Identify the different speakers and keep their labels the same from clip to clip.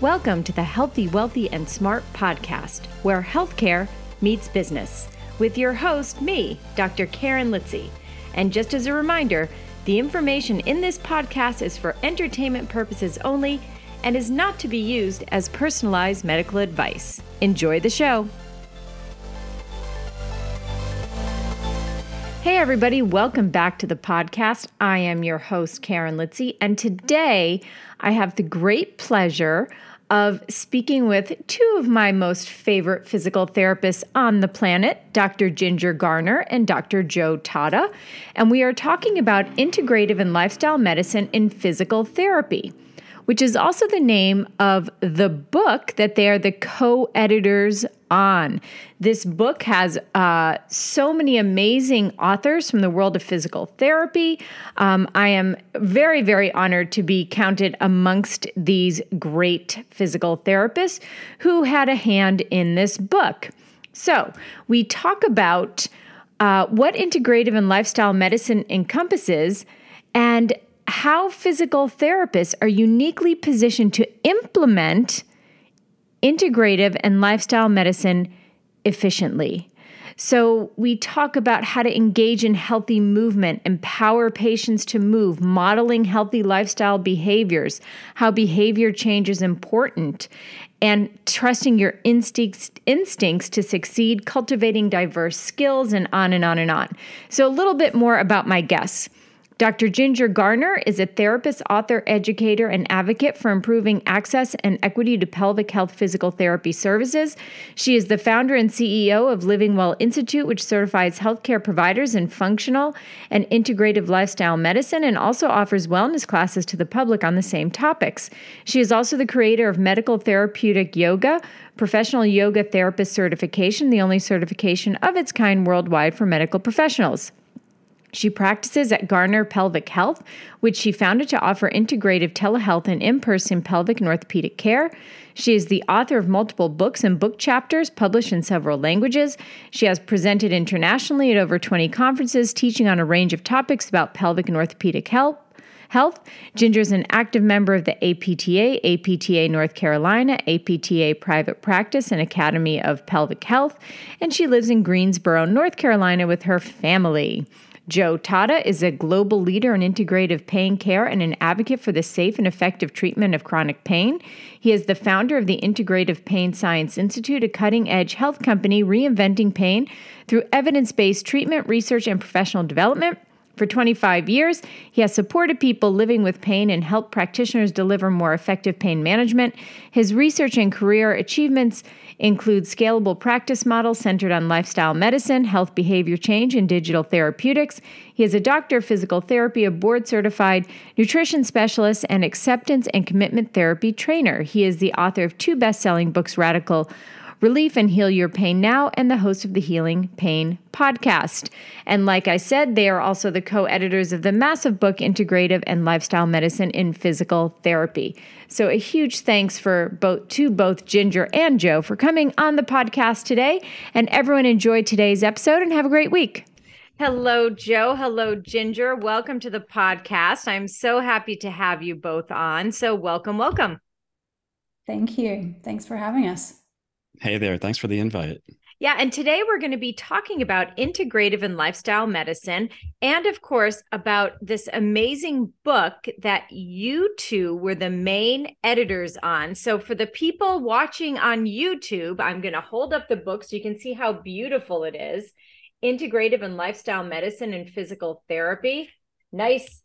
Speaker 1: Welcome to the Healthy, Wealthy, and Smart podcast, where healthcare meets business, with your host, me, Dr. Karen Litzy. And just as a reminder, the information in this podcast is for entertainment purposes only and is not to be used as personalized medical advice. Enjoy the show. Hey, everybody, welcome back to the podcast. I am your host, Karen Litzy, and today I have the great pleasure of speaking with two of my most favorite physical therapists on the planet, Dr. Ginger Garner and Dr. Joe Tatta. And we are talking about integrative and lifestyle medicine in physical therapy which is also the name of the book that they are the co editors on. This book has uh, so many amazing authors from the world of physical therapy. Um, I am very, very honored to be counted amongst these great physical therapists who had a hand in this book. So, we talk about uh, what integrative and lifestyle medicine encompasses and how physical therapists are uniquely positioned to implement integrative and lifestyle medicine efficiently. So, we talk about how to engage in healthy movement, empower patients to move, modeling healthy lifestyle behaviors, how behavior change is important, and trusting your instincts, instincts to succeed, cultivating diverse skills, and on and on and on. So, a little bit more about my guests. Dr. Ginger Garner is a therapist, author, educator, and advocate for improving access and equity to pelvic health physical therapy services. She is the founder and CEO of Living Well Institute, which certifies healthcare providers in functional and integrative lifestyle medicine and also offers wellness classes to the public on the same topics. She is also the creator of Medical Therapeutic Yoga, professional yoga therapist certification, the only certification of its kind worldwide for medical professionals. She practices at Garner Pelvic Health, which she founded to offer integrative telehealth and in person pelvic and orthopedic care. She is the author of multiple books and book chapters published in several languages. She has presented internationally at over 20 conferences, teaching on a range of topics about pelvic and orthopedic health. Health. Ginger is an active member of the APTA, APTA North Carolina, APTA Private Practice, and Academy of Pelvic Health, and she lives in Greensboro, North Carolina with her family. Joe Tatta is a global leader in integrative pain care and an advocate for the safe and effective treatment of chronic pain. He is the founder of the Integrative Pain Science Institute, a cutting edge health company reinventing pain through evidence based treatment, research, and professional development. For 25 years, he has supported people living with pain and helped practitioners deliver more effective pain management. His research and career achievements include scalable practice models centered on lifestyle medicine, health behavior change, and digital therapeutics. He is a doctor of physical therapy, a board certified nutrition specialist, and acceptance and commitment therapy trainer. He is the author of two best selling books, Radical Relief and Heal Your Pain Now, and the host of the Healing Pain podcast. And like I said, they are also the co editors of the massive book, Integrative and Lifestyle Medicine in Physical Therapy. So a huge thanks for both to both Ginger and Joe for coming on the podcast today. And everyone enjoyed today's episode and have a great week. Hello, Joe. Hello, Ginger. Welcome to the podcast. I'm so happy to have you both on. So, welcome, welcome.
Speaker 2: Thank you. Thanks for having us.
Speaker 3: Hey there. Thanks for the invite.
Speaker 1: Yeah, and today we're going to be talking about integrative and lifestyle medicine, and of course, about this amazing book that you two were the main editors on. So, for the people watching on YouTube, I'm going to hold up the book so you can see how beautiful it is Integrative and Lifestyle Medicine and Physical Therapy. Nice,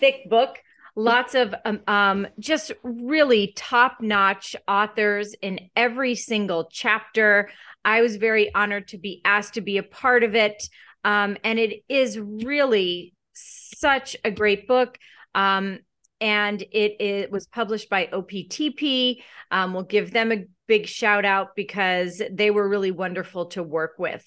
Speaker 1: thick book lots of um, um, just really top notch authors in every single chapter. I was very honored to be asked to be a part of it. Um, and it is really such a great book. Um, and it, it, was published by OPTP. Um, we'll give them a big shout out because they were really wonderful to work with.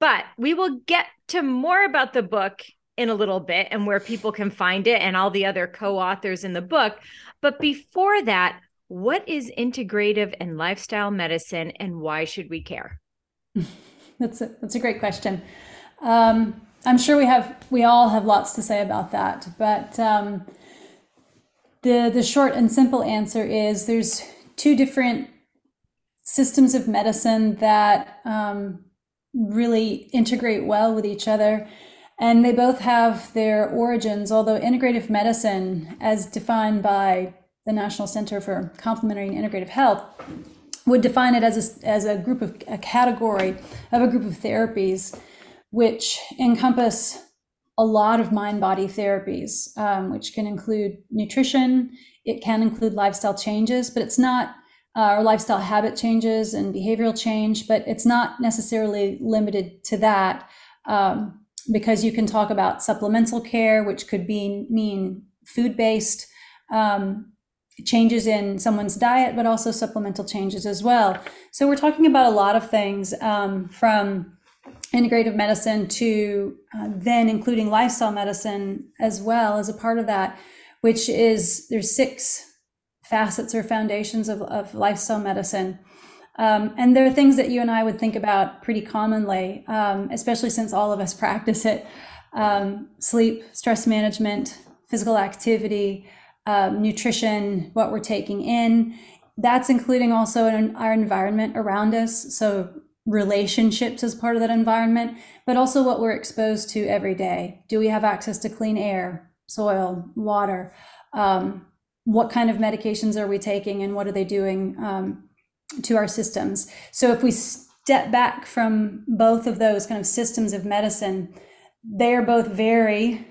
Speaker 1: But we will get to more about the book in a little bit and where people can find it and all the other co-authors in the book. But before that, what is integrative and lifestyle medicine and why should we care?
Speaker 2: That's a, that's a great question. Um, I'm sure we have we all have lots to say about that, but um, the the short and simple answer is there's two different systems of medicine that um, really integrate well with each other. And they both have their origins, although integrative medicine, as defined by the National Center for Complementary and Integrative Health, would define it as a, as a group of a category of a group of therapies which encompass a lot of mind body therapies, um, which can include nutrition, it can include lifestyle changes, but it's not, uh, or lifestyle habit changes and behavioral change, but it's not necessarily limited to that. Um, because you can talk about supplemental care, which could be mean food based um, changes in someone's diet, but also supplemental changes as well. So we're talking about a lot of things um, from integrative medicine to uh, then including lifestyle medicine as well as a part of that, which is there's six facets or foundations of, of lifestyle medicine. Um, and there are things that you and I would think about pretty commonly, um, especially since all of us practice it um, sleep, stress management, physical activity, um, nutrition, what we're taking in. That's including also in our environment around us. So, relationships as part of that environment, but also what we're exposed to every day. Do we have access to clean air, soil, water? Um, what kind of medications are we taking and what are they doing um, to our systems. So if we step back from both of those kind of systems of medicine, they are both very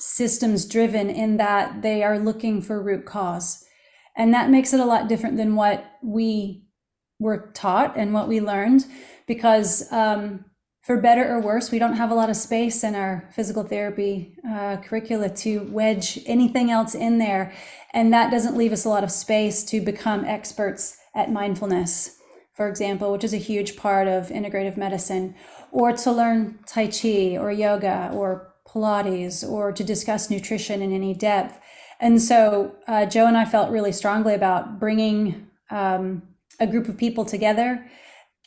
Speaker 2: systems driven in that they are looking for root cause. And that makes it a lot different than what we were taught and what we learned because um, for better or worse, we don't have a lot of space in our physical therapy uh, curricula to wedge anything else in there. And that doesn't leave us a lot of space to become experts at mindfulness, for example, which is a huge part of integrative medicine, or to learn Tai Chi or yoga or Pilates or to discuss nutrition in any depth. And so uh, Joe and I felt really strongly about bringing um, a group of people together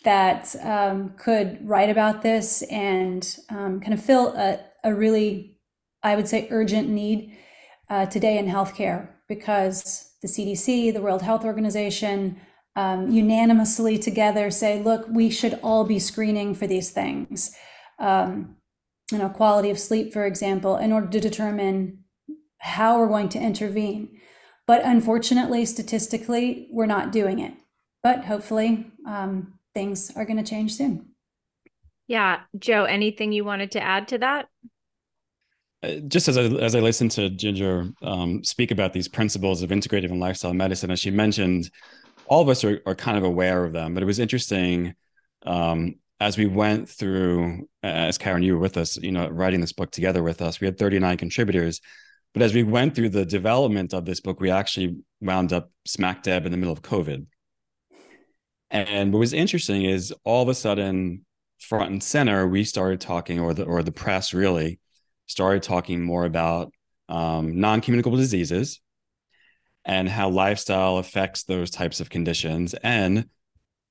Speaker 2: that um, could write about this and um, kind of fill a, a, really, I would say, urgent need uh, today in healthcare because the CDC, the World Health Organization, um, unanimously together say, look, we should all be screening for these things. Um, you know, quality of sleep, for example, in order to determine how we're going to intervene. But unfortunately, statistically, we're not doing it. But hopefully, um, things are going to change soon.
Speaker 1: Yeah. Joe, anything you wanted to add to that?
Speaker 3: Uh, just as I, as I listened to Ginger um, speak about these principles of integrative and lifestyle medicine, as she mentioned, all of us are, are kind of aware of them, but it was interesting um, as we went through, as Karen, you were with us, you know, writing this book together with us, we had 39 contributors. But as we went through the development of this book, we actually wound up smack dab in the middle of COVID. And what was interesting is all of a sudden, front and center, we started talking, or the or the press really started talking more about um, non-communicable diseases and how lifestyle affects those types of conditions and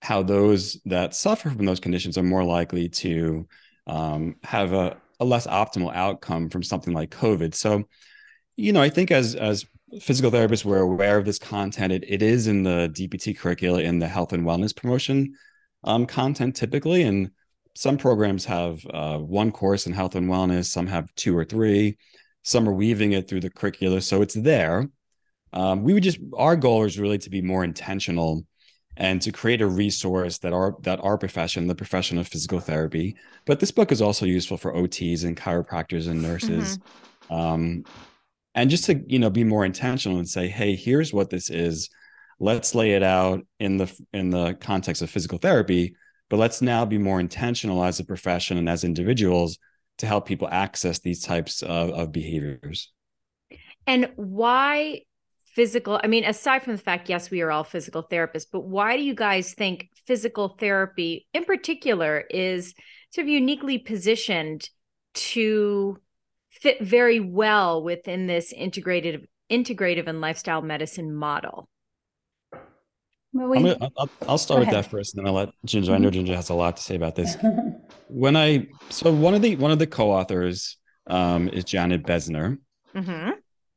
Speaker 3: how those that suffer from those conditions are more likely to um, have a, a less optimal outcome from something like COVID. So, you know, I think as as physical therapists, we're aware of this content. It, it is in the DPT curricula in the health and wellness promotion um, content typically, and some programs have uh, one course in health and wellness. Some have two or three. Some are weaving it through the curricula, so it's there um, we would just our goal is really to be more intentional and to create a resource that our that our profession the profession of physical therapy. But this book is also useful for ots and chiropractors and nurses. Mm-hmm. um, and just to you know be more intentional and say hey here's what this is. Let's lay it out in the in the context of physical therapy but let's now be more intentional as a profession and as individuals to help people access these types of, of behaviors.
Speaker 1: And why physical i mean aside from the fact yes we are all physical therapists but why do you guys think physical therapy in particular is sort of uniquely positioned to fit very well within this integrated integrative and lifestyle medicine model
Speaker 3: well, we, gonna, I'll, I'll, start with that first, and then I'll let Ginger. I know mm-hmm. Ginger has a lot to say about this. when I so one of the one of the co-authors um, is Janet Bezner, mm-hmm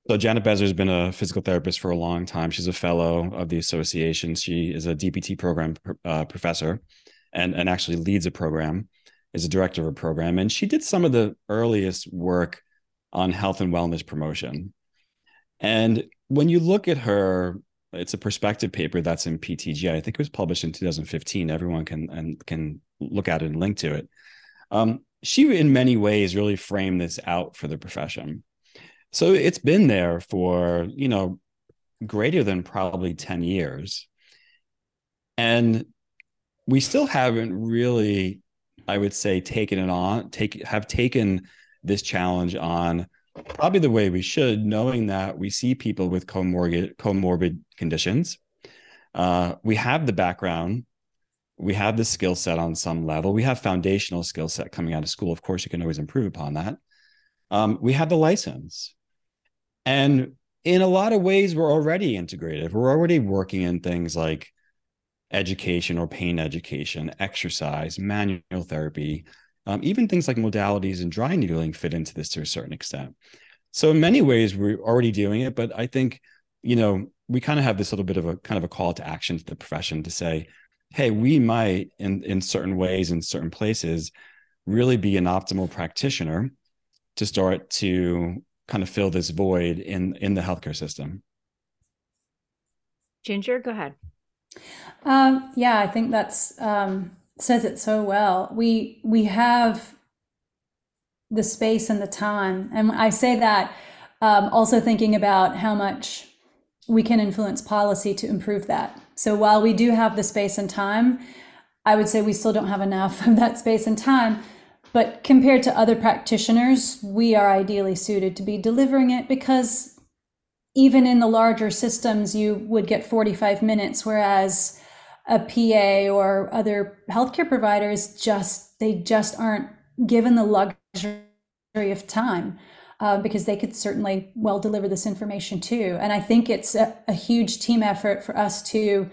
Speaker 3: So Janet Bezner has been a physical therapist for a long time. She's a fellow of the association. She is a DPT program uh, professor, and and actually leads a program, is a director of a program, and she did some of the earliest work on health and wellness promotion. And when you look at her, it's a perspective paper that's in PTJ. I think it was published in 2015. Everyone can and can look at it and link to it. Um, she, in many ways, really framed this out for the profession so it's been there for, you know, greater than probably 10 years. And we still haven't really, I would say, taken it on, take have taken this challenge on probably the way we should, knowing that we see people with comorbid comorbid conditions. Uh, we have the background, we have the skill set on some level, we have foundational skill set coming out of school. Of course, you can always improve upon that. Um, we have the license. And in a lot of ways, we're already integrated. We're already working in things like education or pain education, exercise, manual therapy, um, even things like modalities and dry needling fit into this to a certain extent. So in many ways, we're already doing it. But I think, you know, we kind of have this little bit of a kind of a call to action to the profession to say, hey, we might in in certain ways in certain places really be an optimal practitioner to start to kind of fill this void in in the healthcare system.
Speaker 1: Ginger go ahead.
Speaker 2: Um, yeah i think that's um, says it so well. We we have the space and the time. And i say that um, also thinking about how much we can influence policy to improve that. So while we do have the space and time i would say we still don't have enough of that space and time but compared to other practitioners, we are ideally suited to be delivering it because even in the larger systems, you would get 45 minutes, whereas a PA or other healthcare providers just they just aren't given the luxury of time uh, because they could certainly well deliver this information too. And I think it's a, a huge team effort for us to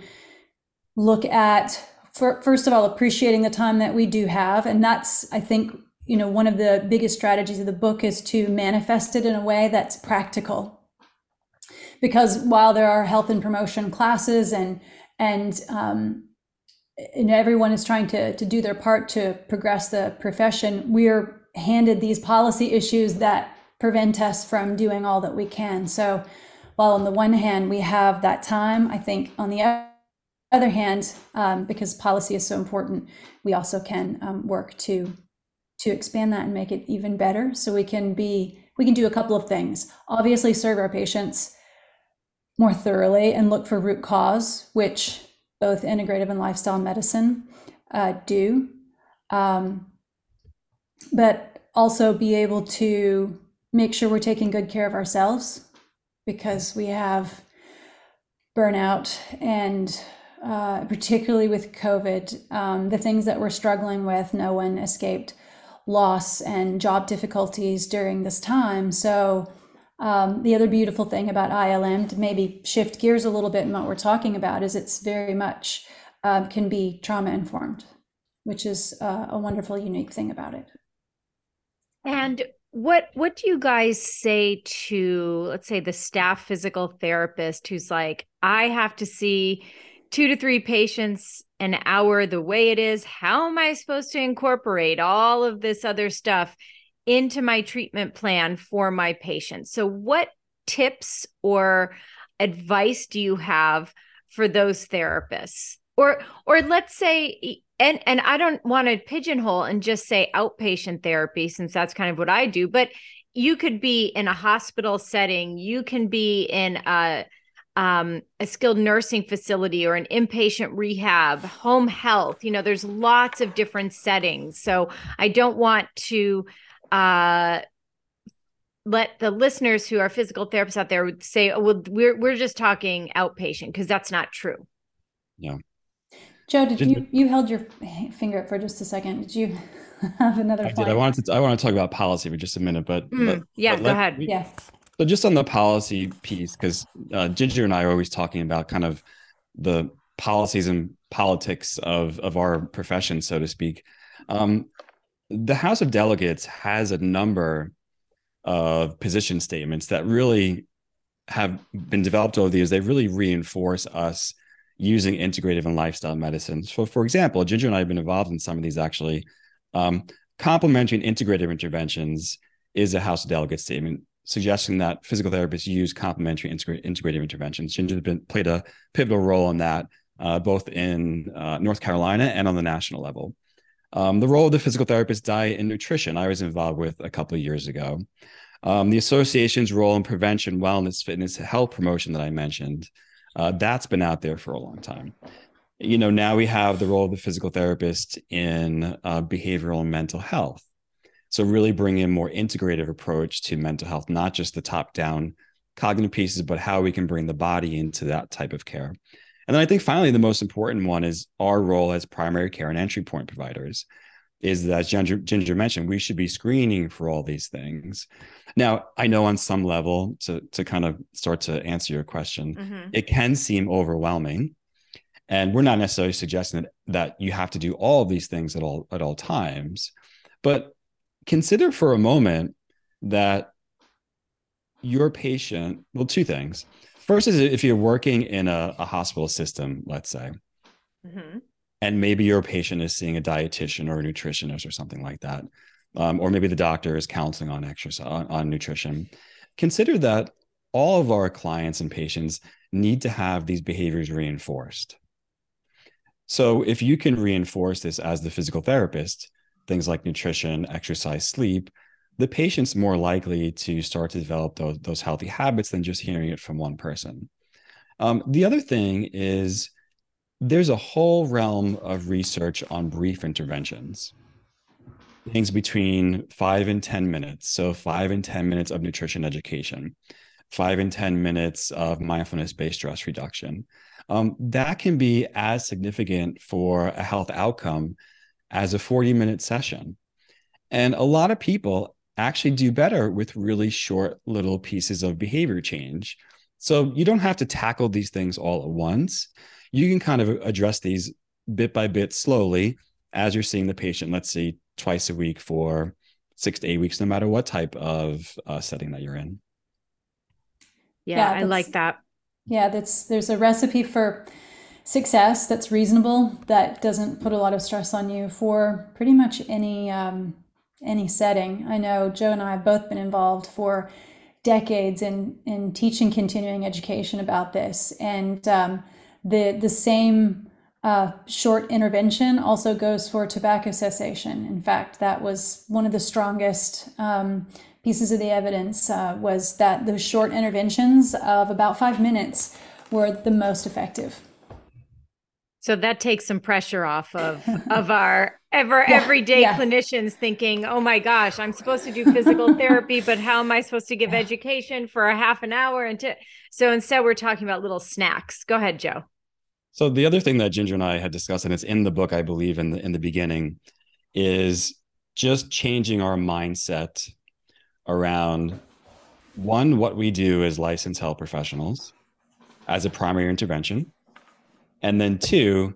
Speaker 2: look at for, first of all, appreciating the time that we do have. And that's, I think, you know, one of the biggest strategies of the book is to manifest it in a way that's practical. Because while there are health and promotion classes and, and, um, and everyone is trying to, to do their part to progress the profession, we're handed these policy issues that prevent us from doing all that we can. So, while on the one hand we have that time, I think on the other hand, um, because policy is so important, we also can um, work to to expand that and make it even better. So we can be we can do a couple of things. Obviously, serve our patients more thoroughly and look for root cause, which both integrative and lifestyle medicine uh, do, um, but also be able to make sure we're taking good care of ourselves because we have burnout and uh, particularly with COVID, um, the things that we're struggling with, no one escaped loss and job difficulties during this time. So, um, the other beautiful thing about ILM, to maybe shift gears a little bit in what we're talking about, is it's very much uh, can be trauma informed, which is uh, a wonderful, unique thing about it.
Speaker 1: And what what do you guys say to let's say the staff physical therapist who's like, I have to see two to three patients an hour the way it is how am i supposed to incorporate all of this other stuff into my treatment plan for my patients? So what tips or advice do you have for those therapists? Or or let's say and and I don't want to pigeonhole and just say outpatient therapy since that's kind of what I do but you could be in a hospital setting you can be in a um, a skilled nursing facility or an inpatient rehab, home health. You know, there's lots of different settings. So I don't want to uh, let the listeners who are physical therapists out there say, "Oh, well, we're we're just talking outpatient," because that's not true.
Speaker 3: Yeah.
Speaker 2: Joe, did you you held your finger up for just a second? Did you have another?
Speaker 3: I did. I wanted to. I want to talk about policy for just a minute, but,
Speaker 1: mm,
Speaker 3: but
Speaker 1: yeah,
Speaker 3: but
Speaker 1: go ahead.
Speaker 2: Yeah.
Speaker 3: So just on the policy piece, because uh, Ginger and I are always talking about kind of the policies and politics of of our profession, so to speak. Um, the House of Delegates has a number of position statements that really have been developed over the years, they really reinforce us using integrative and lifestyle medicine. So, for example, Ginger and I have been involved in some of these actually. Um, complementary and integrative interventions is a House of Delegates statement suggesting that physical therapists use complementary integrative interventions. Ginger has been, played a pivotal role in that, uh, both in uh, North Carolina and on the national level. Um, the role of the physical therapist diet and nutrition, I was involved with a couple of years ago. Um, the association's role in prevention, wellness, fitness, health promotion that I mentioned, uh, that's been out there for a long time. You know, now we have the role of the physical therapist in uh, behavioral and mental health. So really bring in more integrative approach to mental health, not just the top down cognitive pieces, but how we can bring the body into that type of care. And then I think finally the most important one is our role as primary care and entry point providers is that as Ginger, Ginger mentioned, we should be screening for all these things. Now, I know on some level to to kind of start to answer your question, mm-hmm. it can seem overwhelming. And we're not necessarily suggesting that, that you have to do all of these things at all at all times. But consider for a moment that your patient, well, two things. First is if you're working in a, a hospital system, let's say, mm-hmm. and maybe your patient is seeing a dietitian or a nutritionist or something like that, um, or maybe the doctor is counseling on exercise on, on nutrition. Consider that all of our clients and patients need to have these behaviors reinforced. So if you can reinforce this as the physical therapist, things like nutrition, exercise, sleep, the patient's more likely to start to develop those, those healthy habits than just hearing it from one person. Um, the other thing is there's a whole realm of research on brief interventions, things between five and 10 minutes. So, five and 10 minutes of nutrition education, five and 10 minutes of mindfulness based stress reduction. Um, that can be as significant for a health outcome as a 40 minute session. And a lot of people actually do better with really short little pieces of behavior change. So you don't have to tackle these things all at once. You can kind of address these bit by bit slowly as you're seeing the patient, let's say twice a week for six to eight weeks, no matter what type of uh, setting that you're in.
Speaker 1: Yeah, yeah I like that.
Speaker 2: Yeah, that's there's a recipe for success that's reasonable that doesn't put a lot of stress on you for pretty much any um, any setting. I know Joe and I have both been involved for decades in in teaching continuing education about this, and um, the the same uh, short intervention also goes for tobacco cessation. In fact, that was one of the strongest um, pieces of the evidence uh, was that those short interventions of about five minutes were the most effective.
Speaker 1: So that takes some pressure off of of our ever yeah, everyday yeah. clinicians thinking, "Oh my gosh, I'm supposed to do physical therapy, but how am I supposed to give education for a half an hour?" And to, so instead, we're talking about little snacks. Go ahead, Joe.
Speaker 3: So the other thing that Ginger and I had discussed, and it's in the book, I believe, in the in the beginning, is just changing our mindset around one what we do as licensed health professionals as a primary intervention and then two,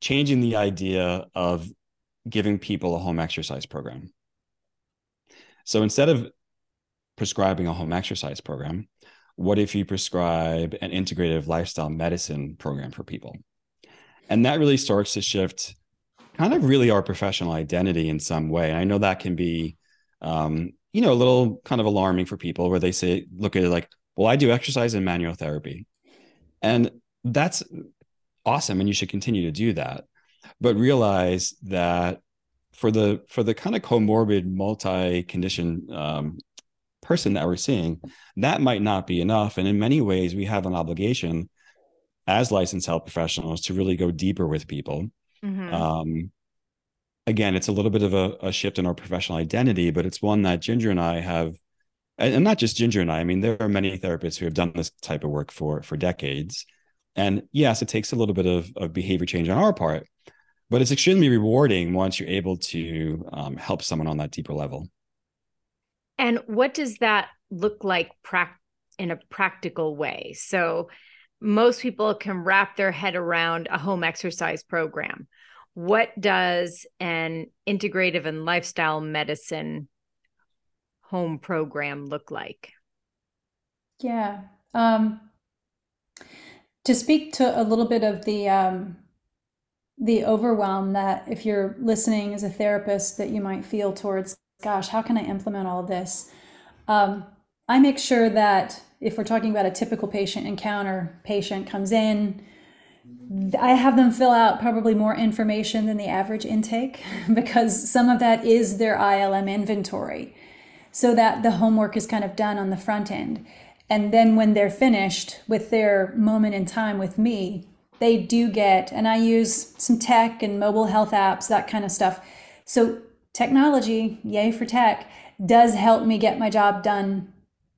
Speaker 3: changing the idea of giving people a home exercise program. So instead of prescribing a home exercise program, what if you prescribe an integrative lifestyle medicine program for people? And that really starts to shift kind of really our professional identity in some way. And I know that can be, um, you know, a little kind of alarming for people where they say, look at it like, well, I do exercise and manual therapy. And that's awesome and you should continue to do that. But realize that for the for the kind of comorbid multi-condition um, person that we're seeing that might not be enough. And in many ways we have an obligation as licensed health professionals to really go deeper with people. Mm-hmm. um, again it's a little bit of a, a, shift in our professional identity but it's one that ginger and i have and not just ginger and i i mean there are many therapists who have done this type of work for for decades and yes, it takes a little bit of, of behavior change on our part, but it's extremely rewarding once you're able to um, help someone on that deeper level.
Speaker 1: And what does that look like pra- in a practical way? So, most people can wrap their head around a home exercise program. What does an integrative and lifestyle medicine home program look like?
Speaker 2: Yeah. Um, to speak to a little bit of the um, the overwhelm that if you're listening as a therapist that you might feel towards, gosh, how can I implement all this? Um, I make sure that if we're talking about a typical patient encounter, patient comes in, I have them fill out probably more information than the average intake because some of that is their ILM inventory so that the homework is kind of done on the front end. And then when they're finished with their moment in time with me, they do get, and I use some tech and mobile health apps, that kind of stuff. So technology, yay for tech, does help me get my job done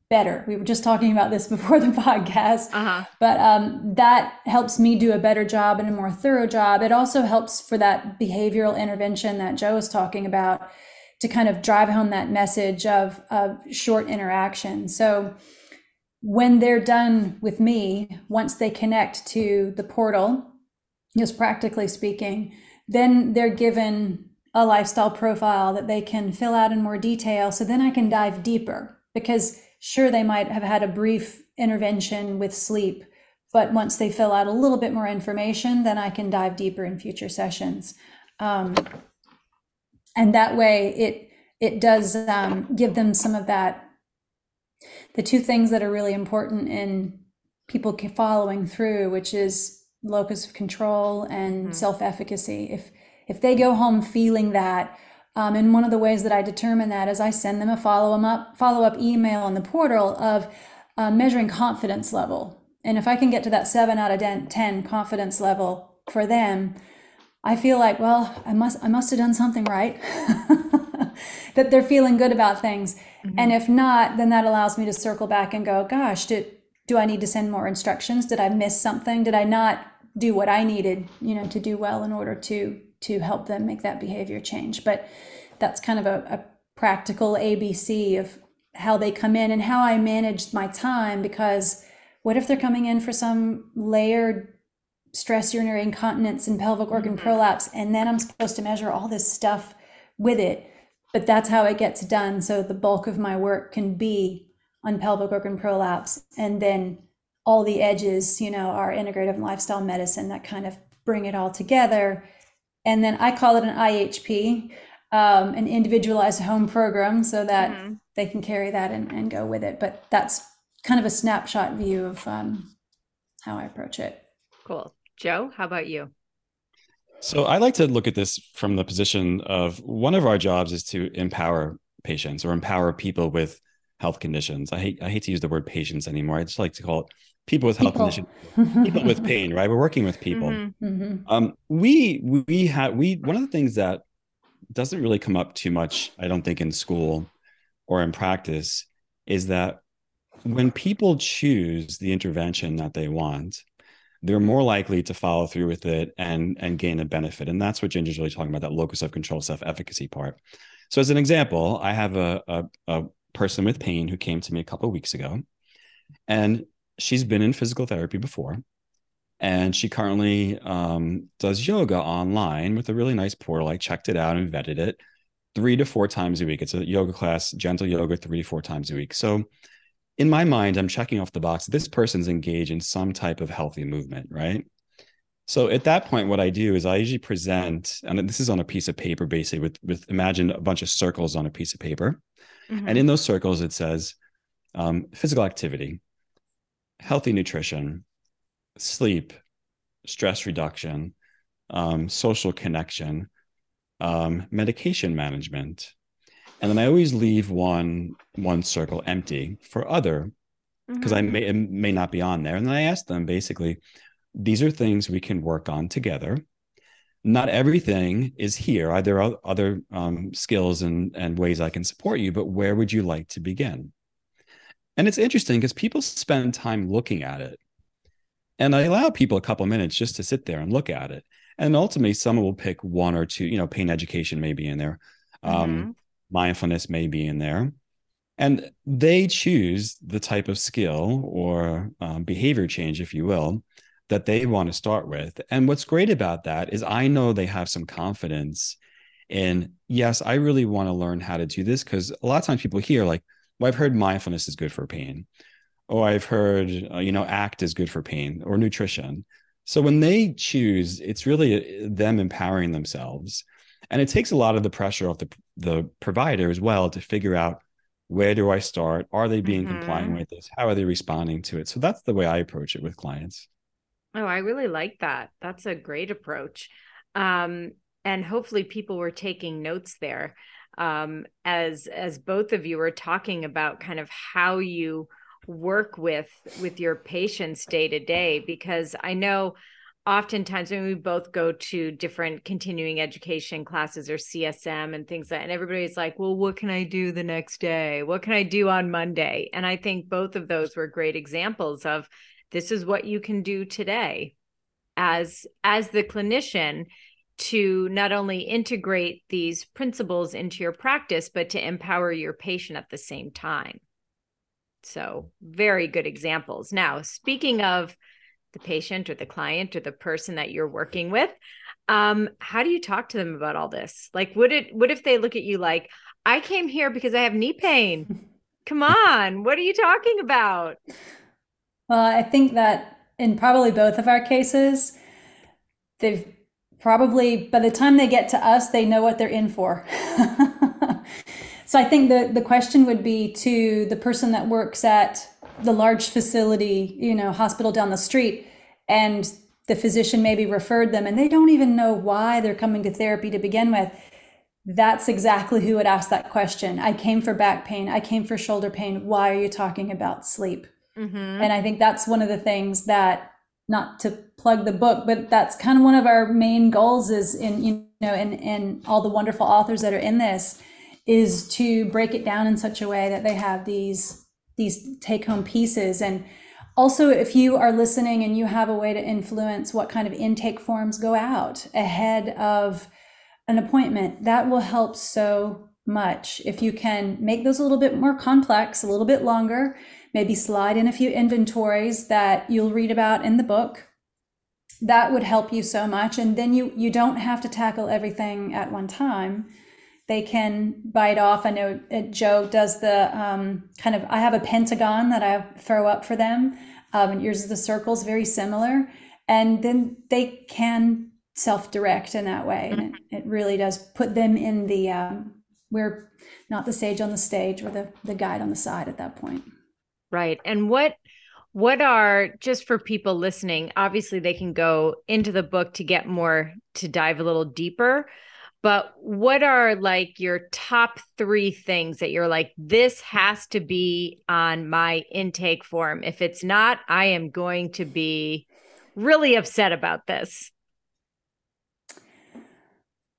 Speaker 2: better. We were just talking about this before the podcast, uh-huh. but um, that helps me do a better job and a more thorough job. It also helps for that behavioral intervention that Joe was talking about to kind of drive home that message of, of short interaction. So when they're done with me, once they connect to the portal, just practically speaking, then they're given a lifestyle profile that they can fill out in more detail. So then I can dive deeper because sure, they might have had a brief intervention with sleep, but once they fill out a little bit more information, then I can dive deeper in future sessions. Um, and that way it it does um, give them some of that the two things that are really important in people following through which is locus of control and mm-hmm. self-efficacy if if they go home feeling that um, and one of the ways that I determine that is I send them a follow up follow up email in the portal of uh, measuring confidence level. And if I can get to that seven out of 10 confidence level for them, I feel like, well, I must I must have done something right. that they're feeling good about things. Mm-hmm. And if not, then that allows me to circle back and go, gosh, did do I need to send more instructions? Did I miss something? Did I not do what I needed, you know, to do well in order to to help them make that behavior change. But that's kind of a, a practical ABC of how they come in and how I managed my time because what if they're coming in for some layered stress urinary incontinence and pelvic organ mm-hmm. prolapse and then I'm supposed to measure all this stuff with it but that's how it gets done so the bulk of my work can be on pelvic organ prolapse and then all the edges you know are integrative lifestyle medicine that kind of bring it all together and then I call it an IHP, um, an individualized home program, so that mm-hmm. they can carry that and, and, go with it. But that's kind of a snapshot view of um, how I approach it.
Speaker 1: Cool. Joe, how about you?
Speaker 3: So I like to look at this from the position of one of our jobs is to empower patients or empower people with health conditions. I hate I hate to use the word patients anymore. I just like to call it people with health people. conditions, people with pain, right? We're working with people. Mm-hmm. mm-hmm. Um, we we have we one of the things that doesn't really come up too much, I don't think, in school or in practice, is that when people choose the intervention that they want, they're more likely to follow through with it and and gain a benefit. And that's what Ginger's really talking about, that locus of control, self-efficacy part. So as an example, I have a, a, a person with pain who came to me a couple of weeks ago. And she's been in physical therapy before and she currently um, does yoga online with a really nice portal. I checked it out and vetted it three to four times a week. It's a yoga class, gentle yoga, three to four times a week. So, in my mind, I'm checking off the box. This person's engaged in some type of healthy movement, right? So at that point, what I do is I usually present, and this is on a piece of paper, basically, with with imagine a bunch of circles on a piece of paper, mm-hmm. and in those circles it says um, physical activity, healthy nutrition, sleep, stress reduction, um, social connection, um, medication management, and then I always leave one one circle empty for other because mm-hmm. I may it may not be on there. And then I ask them basically, these are things we can work on together. Not everything is here. Are there other um, skills and and ways I can support you? But where would you like to begin? And it's interesting because people spend time looking at it. And I allow people a couple minutes just to sit there and look at it. And ultimately, someone will pick one or two, you know, pain education may be in there, um, mm-hmm. Mindfulness may be in there. And they choose the type of skill or um, behavior change, if you will, that they want to start with. And what's great about that is I know they have some confidence in, yes, I really want to learn how to do this. Because a lot of times people hear, like, well, I've heard mindfulness is good for pain. Or I've heard, uh, you know, ACT is good for pain or nutrition. So when they choose, it's really uh, them empowering themselves. And it takes a lot of the pressure off the, the provider as well to figure out where do I start? Are they being mm-hmm. compliant with this? How are they responding to it? So that's the way I approach it with clients.
Speaker 1: Oh, I really like that. That's a great approach. Um, and hopefully people were taking notes there um, as as both of you were talking about kind of how you work with with your patients day to day because i know oftentimes when we both go to different continuing education classes or csm and things like and everybody's like well what can i do the next day what can i do on monday and i think both of those were great examples of this is what you can do today as as the clinician to not only integrate these principles into your practice, but to empower your patient at the same time. So, very good examples. Now, speaking of the patient or the client or the person that you're working with, um, how do you talk to them about all this? Like, would it, what if they look at you like, I came here because I have knee pain? Come on, what are you talking about?
Speaker 2: Well, I think that in probably both of our cases, they've probably by the time they get to us, they know what they're in for. so I think the, the question would be to the person that works at the large facility, you know, hospital down the street, and the physician maybe referred them and they don't even know why they're coming to therapy to begin with. That's exactly who would ask that question. I came for back pain. I came for shoulder pain. Why are you talking about sleep? Mm-hmm. And I think that's one of the things that not to plug the book, but that's kind of one of our main goals is in, you know, and, and all the wonderful authors that are in this is to break it down in such a way that they have these, these take home pieces. And also, if you are listening and you have a way to influence what kind of intake forms go out ahead of an appointment, that will help so much. If you can make those a little bit more complex, a little bit longer, maybe slide in a few inventories that you'll read about in the book that would help you so much and then you you don't have to tackle everything at one time they can bite off. I know uh, joe does the um, kind of i have a pentagon that i throw up for them um, and yours is the circles very similar. And then they can self-direct in that way and it, it really does put them in the um, we're not the sage on the stage or the, the guide on the side at that point.
Speaker 1: Right. And what what are just for people listening, obviously they can go into the book to get more to dive a little deeper, but what are like your top 3 things that you're like this has to be on my intake form. If it's not, I am going to be really upset about this.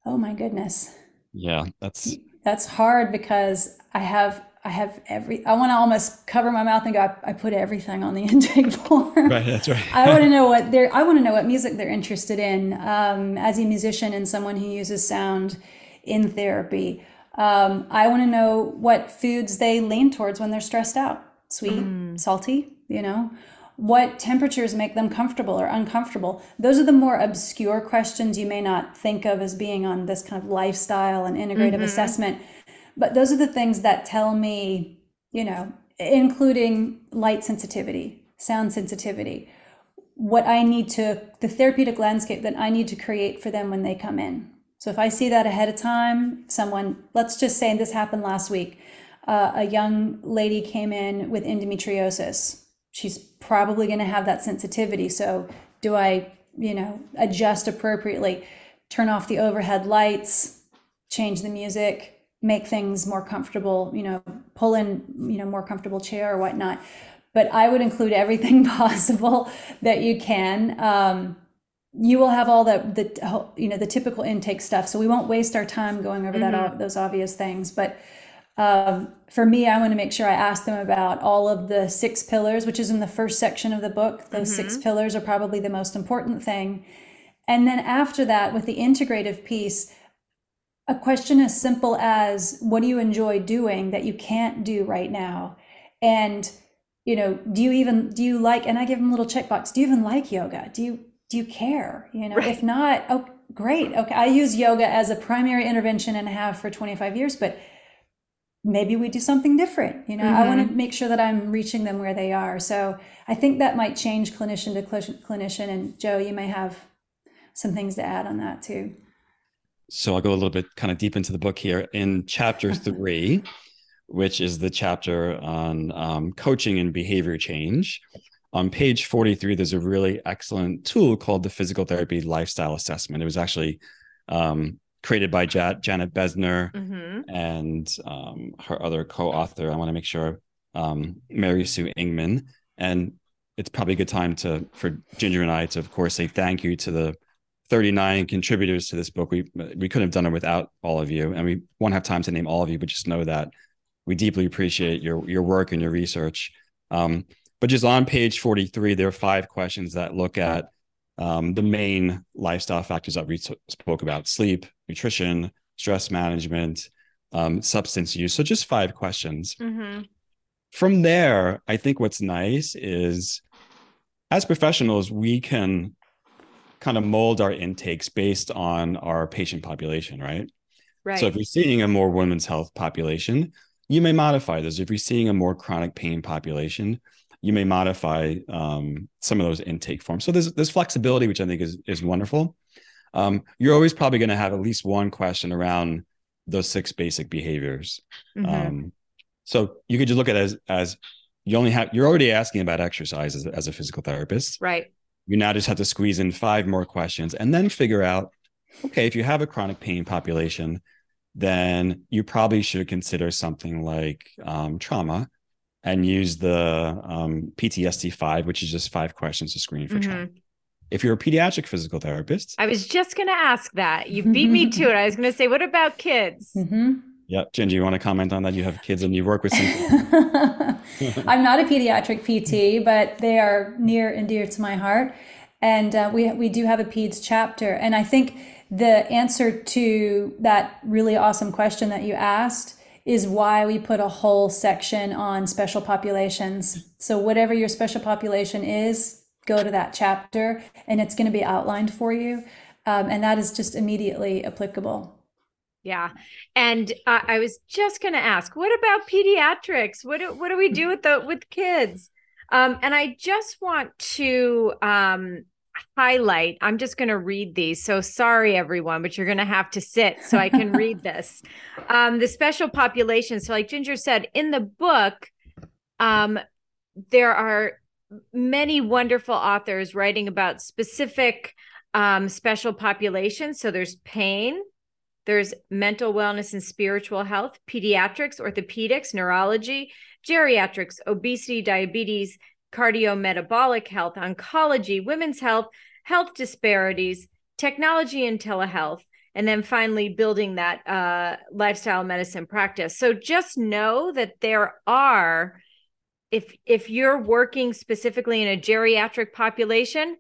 Speaker 2: Oh my goodness.
Speaker 3: Yeah, that's
Speaker 2: that's hard because I have I have every, I want to almost cover my mouth and go, I, I put everything on the intake form.
Speaker 3: Right, that's right.
Speaker 2: I want to know what they're, I want to know what music they're interested in um, as a musician and someone who uses sound in therapy. Um, I want to know what foods they lean towards when they're stressed out sweet, mm. salty, you know, what temperatures make them comfortable or uncomfortable. Those are the more obscure questions you may not think of as being on this kind of lifestyle and integrative mm-hmm. assessment but those are the things that tell me, you know, including light sensitivity, sound sensitivity, what I need to, the therapeutic landscape that I need to create for them when they come in. So if I see that ahead of time, someone, let's just say, this happened last week, uh, a young lady came in with endometriosis. She's probably going to have that sensitivity. So do I, you know, adjust appropriately, turn off the overhead lights, change the music, make things more comfortable, you know, pull in, you know, more comfortable chair or whatnot. But I would include everything possible that you can. Um, you will have all the the you know the typical intake stuff, so we won't waste our time going over mm-hmm. that those obvious things. But um, for me, I want to make sure I ask them about all of the six pillars, which is in the first section of the book. Those mm-hmm. six pillars are probably the most important thing. And then after that, with the integrative piece, a question as simple as what do you enjoy doing that you can't do right now and you know do you even do you like and i give them a little checkbox do you even like yoga do you do you care you know right. if not oh great okay i use yoga as a primary intervention and have for 25 years but maybe we do something different. You know, mm-hmm. I want to make sure that I'm reaching them where they are. So I think that might change clinician to clinician. And Joe, you may have some things to add on that too.
Speaker 3: So I'll go a little bit kind of deep into the book here. In chapter three, which is the chapter on um, coaching and behavior change, on page 43, there's a really excellent tool called the Physical Therapy Lifestyle Assessment. It was actually um, created by ja- Janet Bezner mm-hmm. and um, her other co-author. I want to make sure um, Mary Sue Ingman. And it's probably a good time to for Ginger and I to, of course, say thank you to the 39 contributors to this book. We we couldn't have done it without all of you, and we won't have time to name all of you, but just know that we deeply appreciate your your work and your research. Um, but just on page 43, there are five questions that look at um, the main lifestyle factors that we spoke about sleep, nutrition, stress management, um, substance use. So just five questions. Mm-hmm. From there, I think what's nice is as professionals, we can kind of mold our intakes based on our patient population, right? Right. So if you're seeing a more women's health population, you may modify those. If you're seeing a more chronic pain population, you may modify um, some of those intake forms. So there's there's flexibility, which I think is is wonderful. Um, you're always probably going to have at least one question around those six basic behaviors. Mm-hmm. Um, so you could just look at it as as you only have you're already asking about exercise as, as a physical therapist,
Speaker 1: right?
Speaker 3: You now just have to squeeze in five more questions and then figure out, okay, if you have a chronic pain population, then you probably should consider something like um, trauma and use the um, PTSD five, which is just five questions to screen for mm-hmm. trauma. If you're a pediatric physical therapist,
Speaker 1: I was just going to ask that. You beat me to it. I was going to say, what about kids?
Speaker 3: Mm-hmm. Jen, do you want to comment on that? You have kids and you work with some.
Speaker 2: I'm not a pediatric PT, but they are near and dear to my heart. And uh, we, we do have a PEDS chapter. And I think the answer to that really awesome question that you asked is why we put a whole section on special populations. So, whatever your special population is, go to that chapter and it's going to be outlined for you. Um, and that is just immediately applicable.
Speaker 1: Yeah. And uh, I was just going to ask, what about pediatrics? What do, what do we do with the with kids? Um, and I just want to um, highlight. I'm just going to read these. So sorry, everyone, but you're going to have to sit so I can read this. Um, the special population. So, like Ginger said, in the book, um, there are many wonderful authors writing about specific um, special populations. So there's pain, there's mental wellness and spiritual health, pediatrics, orthopedics, neurology, geriatrics, obesity, diabetes, cardiometabolic health, oncology, women's health, health disparities, technology and telehealth, and then finally building that uh, lifestyle medicine practice. So just know that there are, if if you're working specifically in a geriatric population,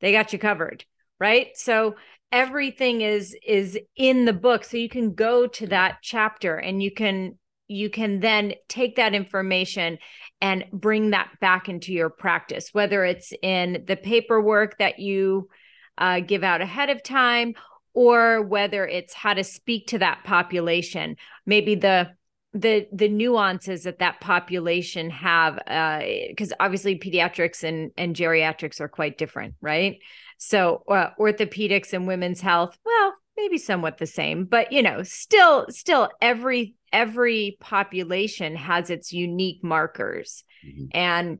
Speaker 1: they got you covered, right? So everything is is in the book, so you can go to that chapter and you can you can then take that information and bring that back into your practice, whether it's in the paperwork that you uh, give out ahead of time or whether it's how to speak to that population. Maybe the the the nuances that that population have because uh, obviously pediatrics and and geriatrics are quite different right so uh, orthopedics and women's health well maybe somewhat the same but you know still still every every population has its unique markers. Mm-hmm. and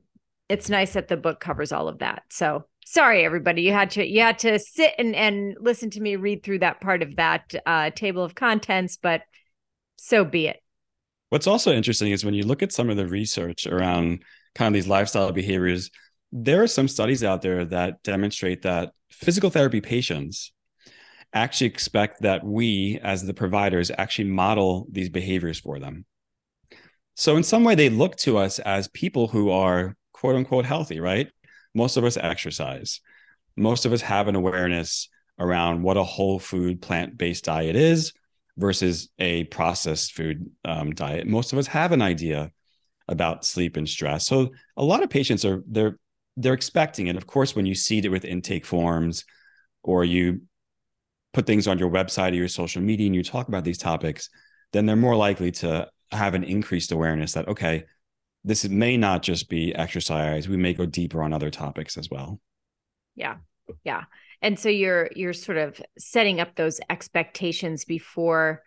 Speaker 1: it's nice that the book covers all of that. So sorry everybody you had to you had to sit and and listen to me read through that part of that uh, table of contents but so be it.
Speaker 3: What's also interesting is when you look at some of the research around kind of these lifestyle behaviors there are some studies out there that demonstrate that physical therapy patients actually expect that we, as the providers, actually model these behaviors for them. So, in some way, they look to us as people who are quote unquote healthy, right? Most of us exercise. Most of us have an awareness around what a whole food plant based diet is versus a processed food um, diet. Most of us have an idea about sleep and stress. So a lot of patients are they're they're expecting it. Of course, when you seed it with intake forms or you put things on your website or your social media and you talk about these topics, then they're more likely to have an increased awareness that okay this may not just be exercise. We may go deeper on other topics as well.
Speaker 1: Yeah. Yeah. And so you're you're sort of setting up those expectations before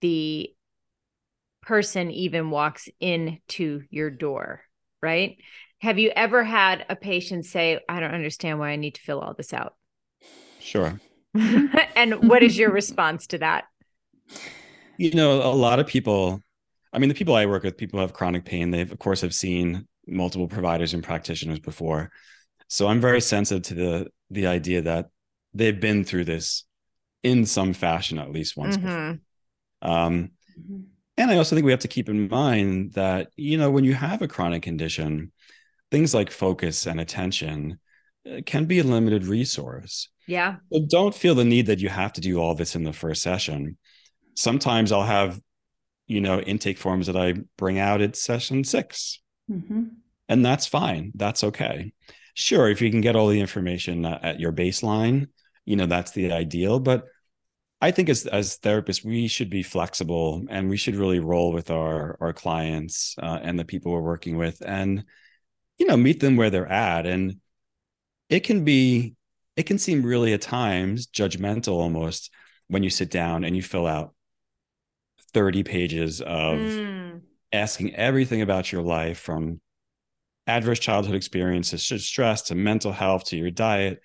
Speaker 1: the person even walks into your door right have you ever had a patient say i don't understand why i need to fill all this out
Speaker 3: sure.
Speaker 1: And what is your response to that?
Speaker 3: You know a lot of people i mean the people i work with people who have chronic pain they've of course have seen multiple providers and practitioners before. So i'm very sensitive to the the idea that they've been through this in some fashion at least once mm-hmm. before um, mm-hmm. and i also think we have to keep in mind that you know when you have a chronic condition things like focus and attention uh, can be a limited resource
Speaker 1: yeah
Speaker 3: but don't feel the need that you have to do all this in the first session sometimes I'll have, you know, intake forms that I bring out at session 6 mm-hmm. And that's fine. That's okay. Sure, if you can get all the information at your baseline, you know, that's the ideal. But I think as as therapists, we should be flexible and we should really roll with our our clients uh, and the people we're working with, and you know, meet them where they're at. And it can be, it can seem really at times judgmental almost when you sit down and you fill out 30 pages of mm. asking everything about your life from adverse childhood experiences to stress to mental health to your diet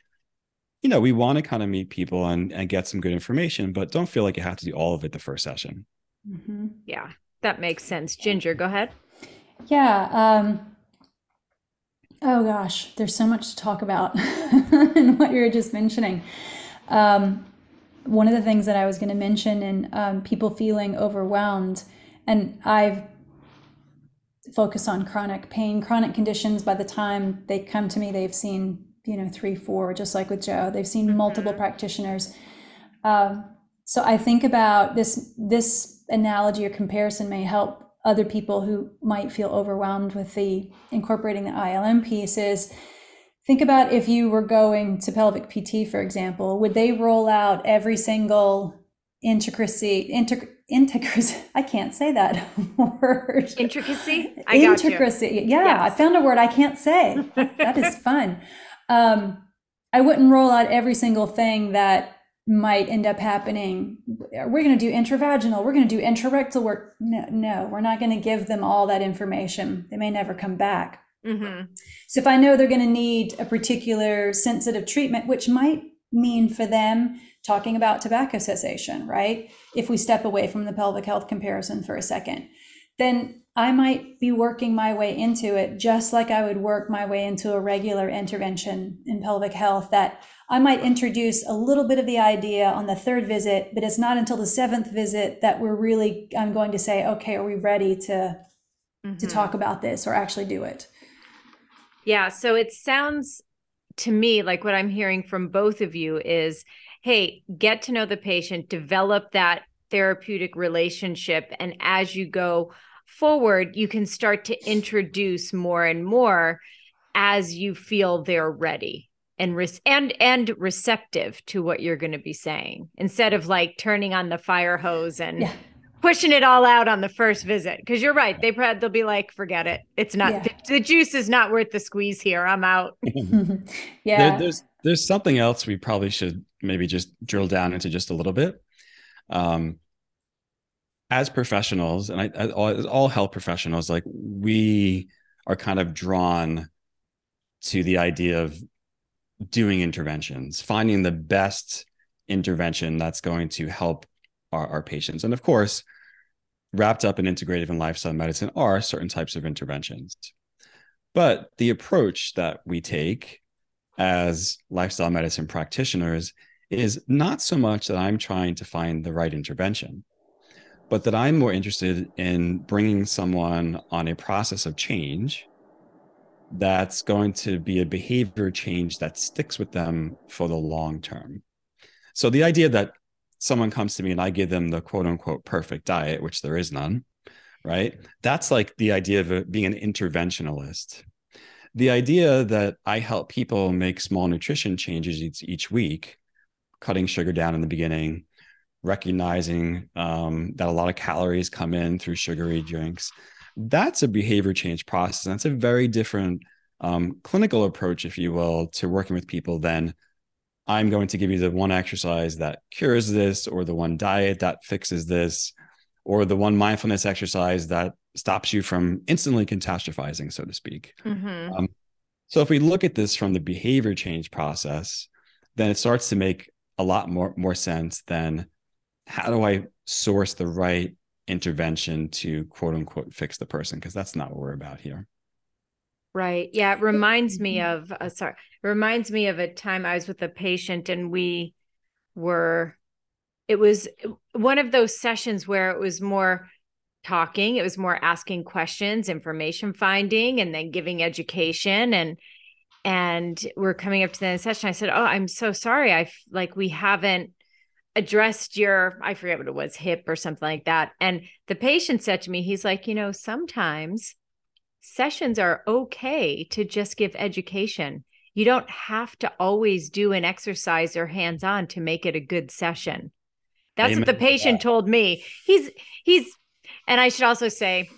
Speaker 3: you know we want to kind of meet people and, and get some good information but don't feel like you have to do all of it the first session
Speaker 1: mm-hmm. yeah that makes sense ginger go ahead
Speaker 2: yeah um oh gosh there's so much to talk about in what you were just mentioning um one of the things that I was going to mention and um, people feeling overwhelmed, and I've focused on chronic pain, chronic conditions. By the time they come to me, they've seen you know three, four, just like with Joe. They've seen mm-hmm. multiple practitioners. Um, so I think about this this analogy or comparison may help other people who might feel overwhelmed with the incorporating the ILM pieces Think about if you were going to pelvic PT, for example, would they roll out every single intricacy, intric, intricacy, I can't say that word.
Speaker 1: Intricacy?
Speaker 2: I intricacy. Yeah, yes. I found a word I can't say. that is fun. Um, I wouldn't roll out every single thing that might end up happening. We're going to do intravaginal. We're going to do intrarectal work. No, no, we're not going to give them all that information. They may never come back. Mm-hmm. So if I know they're going to need a particular sensitive treatment, which might mean for them talking about tobacco cessation, right? If we step away from the pelvic health comparison for a second, then I might be working my way into it just like I would work my way into a regular intervention in pelvic health that I might introduce a little bit of the idea on the third visit, but it's not until the seventh visit that we're really I'm going to say, okay, are we ready to mm-hmm. to talk about this or actually do it?
Speaker 1: Yeah. So it sounds to me like what I'm hearing from both of you is hey, get to know the patient, develop that therapeutic relationship. And as you go forward, you can start to introduce more and more as you feel they're ready and re- and and receptive to what you're going to be saying instead of like turning on the fire hose and yeah. pushing it all out on the first visit. Because you're right they probably they'll be like forget it. It's not yeah. the, the, juice is not worth the squeeze here. I'm out.
Speaker 2: Yeah.
Speaker 3: There, there's there's something else we probably should maybe just drill down into just a little bit. Um as professionals and I, all, all health professionals like we are kind of drawn to the idea of doing interventions finding the best intervention that's going to help our, our patients and of course wrapped up in integrative and lifestyle medicine are certain types of interventions. But the approach that we take as lifestyle medicine practitioners is not so much that I'm trying to find the right intervention, but that I'm more interested in bringing someone on a process of change that's going to be a behavior change that sticks with them for the long term. So the idea that someone comes to me and I give them the quote unquote perfect diet, which there is none, right? That's like the idea of being an interventionalist. The idea that I help people make small nutrition changes each, each week, cutting sugar down in the beginning, recognizing um, that a lot of calories come in through sugary drinks. That's a behavior change process. That's a very different um, clinical approach, if you will, to working with people than I'm going to give you the one exercise that cures this, or the one diet that fixes this, or the one mindfulness exercise that stops you from instantly catastrophizing, so to speak. Mm-hmm. Um, so if we look at this from the behavior change process, then it starts to make a lot more more sense than how do I source the right intervention to quote unquote fix the person because that's not what we're about here.
Speaker 1: Right. Yeah. It reminds me of, uh, sorry, reminds me of a time I was with a patient and we were, it was one of those sessions where it was more talking, it was more asking questions, information finding, and then giving education. And, and we're coming up to the end of the session. I said, Oh, I'm so sorry. I like, we haven't addressed your, I forget what it was, hip or something like that. And the patient said to me, He's like, You know, sometimes sessions are okay to just give education. You don't have to always do an exercise or hands on to make it a good session. That's Amen. what the patient told me. He's, he's, and I should also say,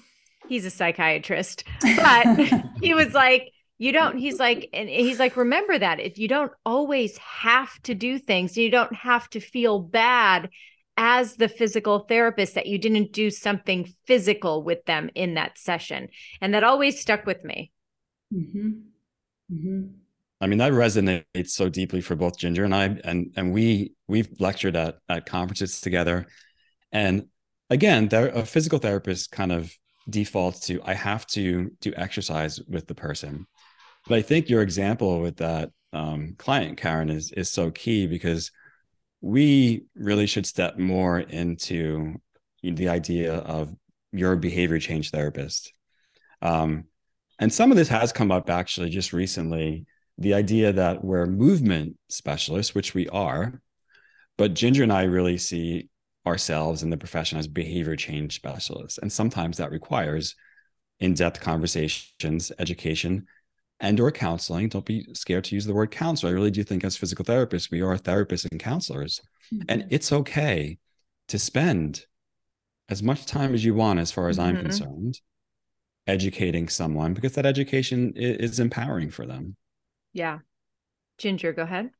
Speaker 1: he's a psychiatrist, but he was like, you don't he's like and he's like remember that if you don't always have to do things you don't have to feel bad as the physical therapist that you didn't do something physical with them in that session. And that always stuck with me. Mm-hmm.
Speaker 3: Mm-hmm. I mean, that resonates so deeply for both Ginger and I. And and we we've lectured at at conferences together. And again, there a physical therapist kind of defaults to I have to do exercise with the person. But I think your example with that um, client, Karen, is is so key because we really should step more into the idea of your behavior change therapist. Um, and some of this has come up actually just recently the idea that we're movement specialists, which we are, but Ginger and I really see ourselves in the profession as behavior change specialists. And sometimes that requires in depth conversations, education, and or counseling. Don't be scared to use the word counselor. I really do think as physical therapists we are therapists and counselors. Mm-hmm. and it's okay to spend as much time as you want as far as mm-hmm. i'm concerned educating someone because that education is empowering for them.
Speaker 1: Yeah. Ginger go ahead.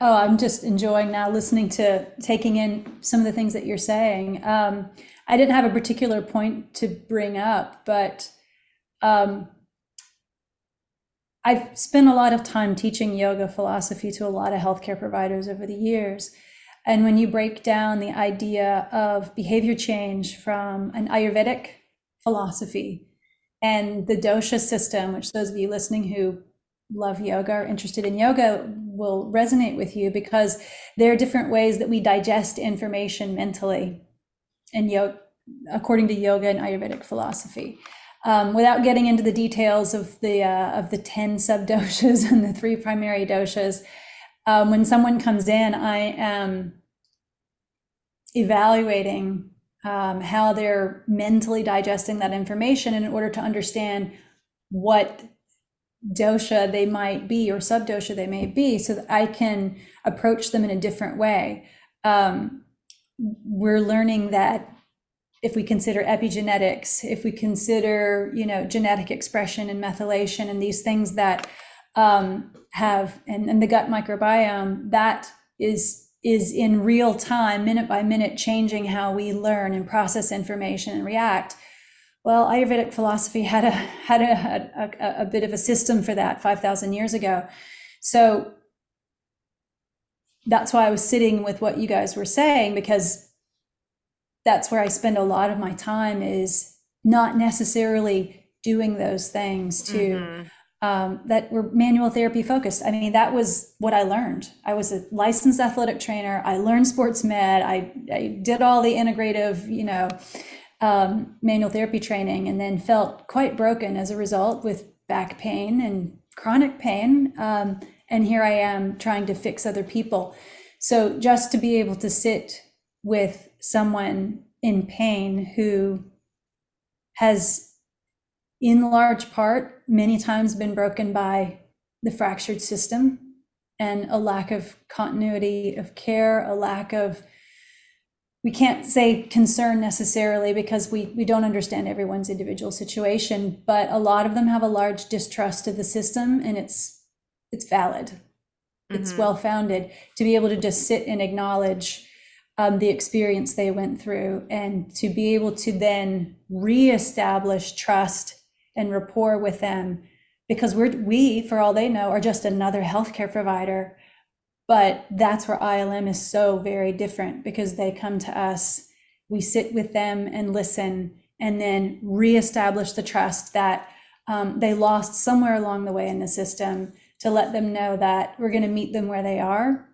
Speaker 2: Oh i'm just enjoying now listening to taking in some of the things that you're saying. Um, i didn't have a particular point to bring up but um, I've spent a lot of time teaching yoga philosophy to a lot of healthcare providers over the years. And when you break down the idea of behavior change from an Ayurvedic philosophy and the dosha system, which those of you listening who love yoga or interested in yoga will resonate with you because there are different ways that we digest information mentally and yoga according to yoga and ayurvedic philosophy um, without getting into the details of the uh, of the 10 sub doshas and the three primary doshas um, when someone comes in i am evaluating um, how they're mentally digesting that information in order to understand what dosha they might be or sub dosha they may be so that i can approach them in a different way. Um, we're learning that if we consider epigenetics, if we consider, you know, genetic expression and methylation and these things that um, have and, and the gut microbiome, that is is in real time, minute by minute, changing how we learn and process information and react. Well, Ayurvedic philosophy had a had a, a, a bit of a system for that five thousand years ago. So that's why I was sitting with what you guys were saying because that's where I spend a lot of my time is not necessarily doing those things to mm-hmm. um, that were manual therapy focused. I mean, that was what I learned. I was a licensed athletic trainer. I learned sports med. I, I did all the integrative, you know, um, manual therapy training, and then felt quite broken as a result with back pain and chronic pain. Um, and here I am trying to fix other people. So just to be able to sit with someone in pain who has, in large part, many times been broken by the fractured system and a lack of continuity of care, a lack of we can't say concern necessarily because we we don't understand everyone's individual situation but a lot of them have a large distrust of the system and it's it's valid it's
Speaker 1: Mm-hmm.
Speaker 2: well founded to be able to just sit and acknowledge um, the experience they went through and to be able to then reestablish trust and rapport with them because we're we for all they know are just another healthcare provider but that's where ILM is so very different because they come to us we sit with them and listen and then reestablish the trust that um, they lost somewhere along the way in the system to let them know that we're going to meet them where they are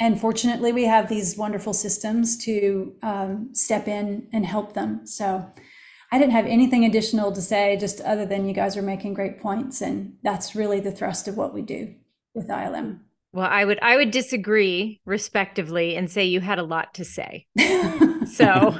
Speaker 2: and fortunately we have these wonderful systems to um, step in and help them so i didn't have anything additional to say just other than you guys are making great points and that's really the thrust of what we do with ilm
Speaker 1: Well, I would I would disagree respectively and say you had a lot to say. So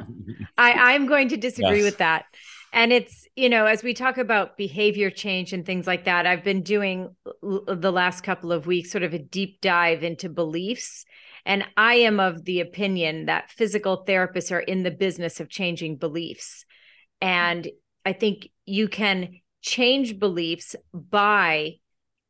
Speaker 1: I, I'm going to disagree
Speaker 3: Yes.
Speaker 1: with that. And it's, you know, as we talk about behavior change and things like that, I've been doing l- the last couple of weeks sort of a deep dive into beliefs. And I am of the opinion that physical therapists are in the business of changing beliefs. And I think you can change beliefs by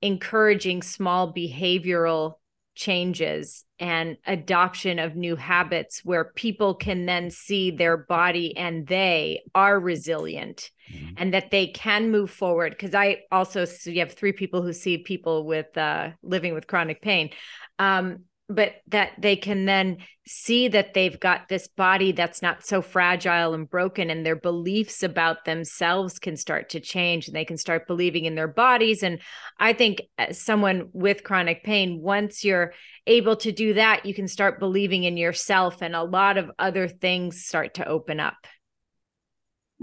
Speaker 1: encouraging small behavioral changes and adoption of new habits where people can then see their body and they are resilient
Speaker 3: Mhm.
Speaker 1: and that they can move forward because i also so you have three people who see people with uh, living with chronic pain um, but that they can then see that they've got this body that's not so fragile and broken and their beliefs about themselves can start to change and they can start believing in their bodies. And i think as someone with chronic pain once you're able to do that you can start believing in yourself and a lot of other things start to open up.